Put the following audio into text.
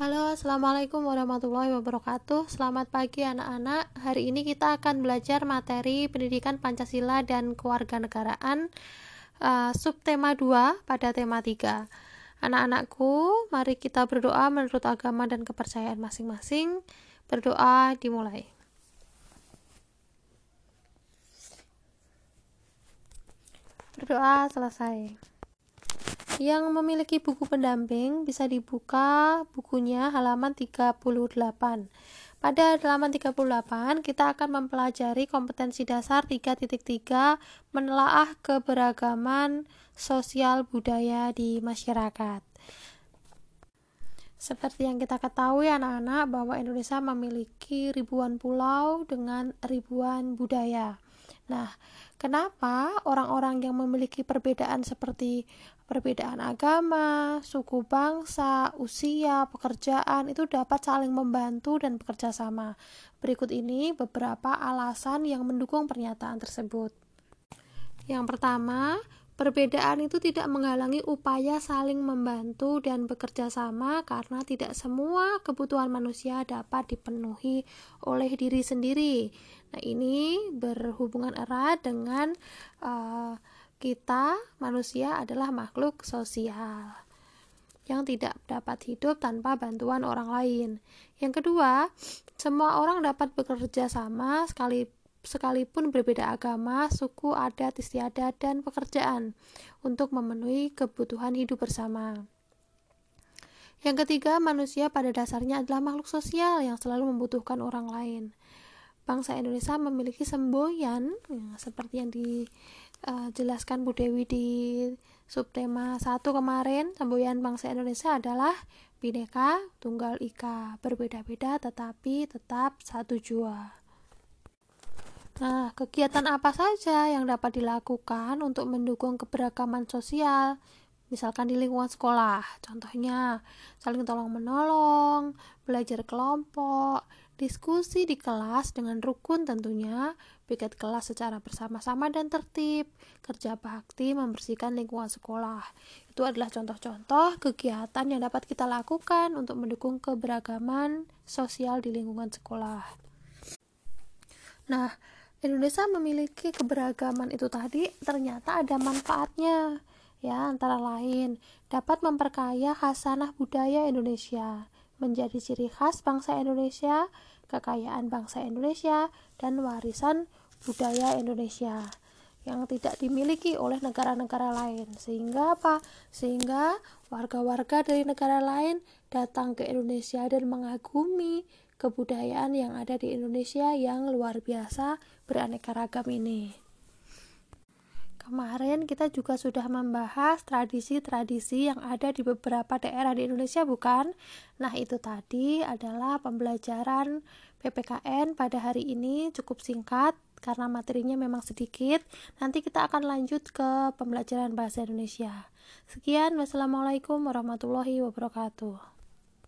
Halo, Assalamualaikum warahmatullahi wabarakatuh. Selamat pagi anak-anak. Hari ini kita akan belajar materi pendidikan Pancasila dan kewarganegaraan uh, Subtema 2 pada tema 3 Anak-anakku, mari kita berdoa menurut agama dan kepercayaan masing-masing. Berdoa dimulai. Berdoa selesai yang memiliki buku pendamping bisa dibuka bukunya halaman 38. Pada halaman 38, kita akan mempelajari kompetensi dasar 3.3 menelaah keberagaman sosial budaya di masyarakat. Seperti yang kita ketahui anak-anak bahwa Indonesia memiliki ribuan pulau dengan ribuan budaya. Nah, kenapa orang-orang yang memiliki perbedaan seperti perbedaan agama, suku bangsa, usia, pekerjaan itu dapat saling membantu dan bekerja sama? Berikut ini beberapa alasan yang mendukung pernyataan tersebut. Yang pertama, Perbedaan itu tidak menghalangi upaya saling membantu dan bekerja sama karena tidak semua kebutuhan manusia dapat dipenuhi oleh diri sendiri. Nah, ini berhubungan erat dengan uh, kita manusia adalah makhluk sosial yang tidak dapat hidup tanpa bantuan orang lain. Yang kedua, semua orang dapat bekerja sama sekali sekalipun berbeda agama, suku, adat, istiadat, dan pekerjaan untuk memenuhi kebutuhan hidup bersama. Yang ketiga, manusia pada dasarnya adalah makhluk sosial yang selalu membutuhkan orang lain. Bangsa Indonesia memiliki semboyan ya, seperti yang dijelaskan Bu Dewi di subtema 1 kemarin. Semboyan bangsa Indonesia adalah Bhinneka Tunggal Ika, berbeda-beda tetapi tetap satu jua. Nah, kegiatan apa saja yang dapat dilakukan untuk mendukung keberagaman sosial? Misalkan di lingkungan sekolah, contohnya saling tolong-menolong, belajar kelompok, diskusi di kelas dengan rukun tentunya, piket kelas secara bersama-sama dan tertib, kerja bakti membersihkan lingkungan sekolah. Itu adalah contoh-contoh kegiatan yang dapat kita lakukan untuk mendukung keberagaman sosial di lingkungan sekolah. Nah, Indonesia memiliki keberagaman itu tadi ternyata ada manfaatnya ya antara lain dapat memperkaya hasanah budaya Indonesia menjadi ciri khas bangsa Indonesia kekayaan bangsa Indonesia dan warisan budaya Indonesia yang tidak dimiliki oleh negara-negara lain. Sehingga apa? Sehingga warga-warga dari negara lain datang ke Indonesia dan mengagumi kebudayaan yang ada di Indonesia yang luar biasa beraneka ragam ini. Kemarin kita juga sudah membahas tradisi-tradisi yang ada di beberapa daerah di Indonesia, bukan? Nah, itu tadi adalah pembelajaran PPKN pada hari ini cukup singkat karena materinya memang sedikit. Nanti kita akan lanjut ke pembelajaran bahasa Indonesia. Sekian, wassalamualaikum warahmatullahi wabarakatuh.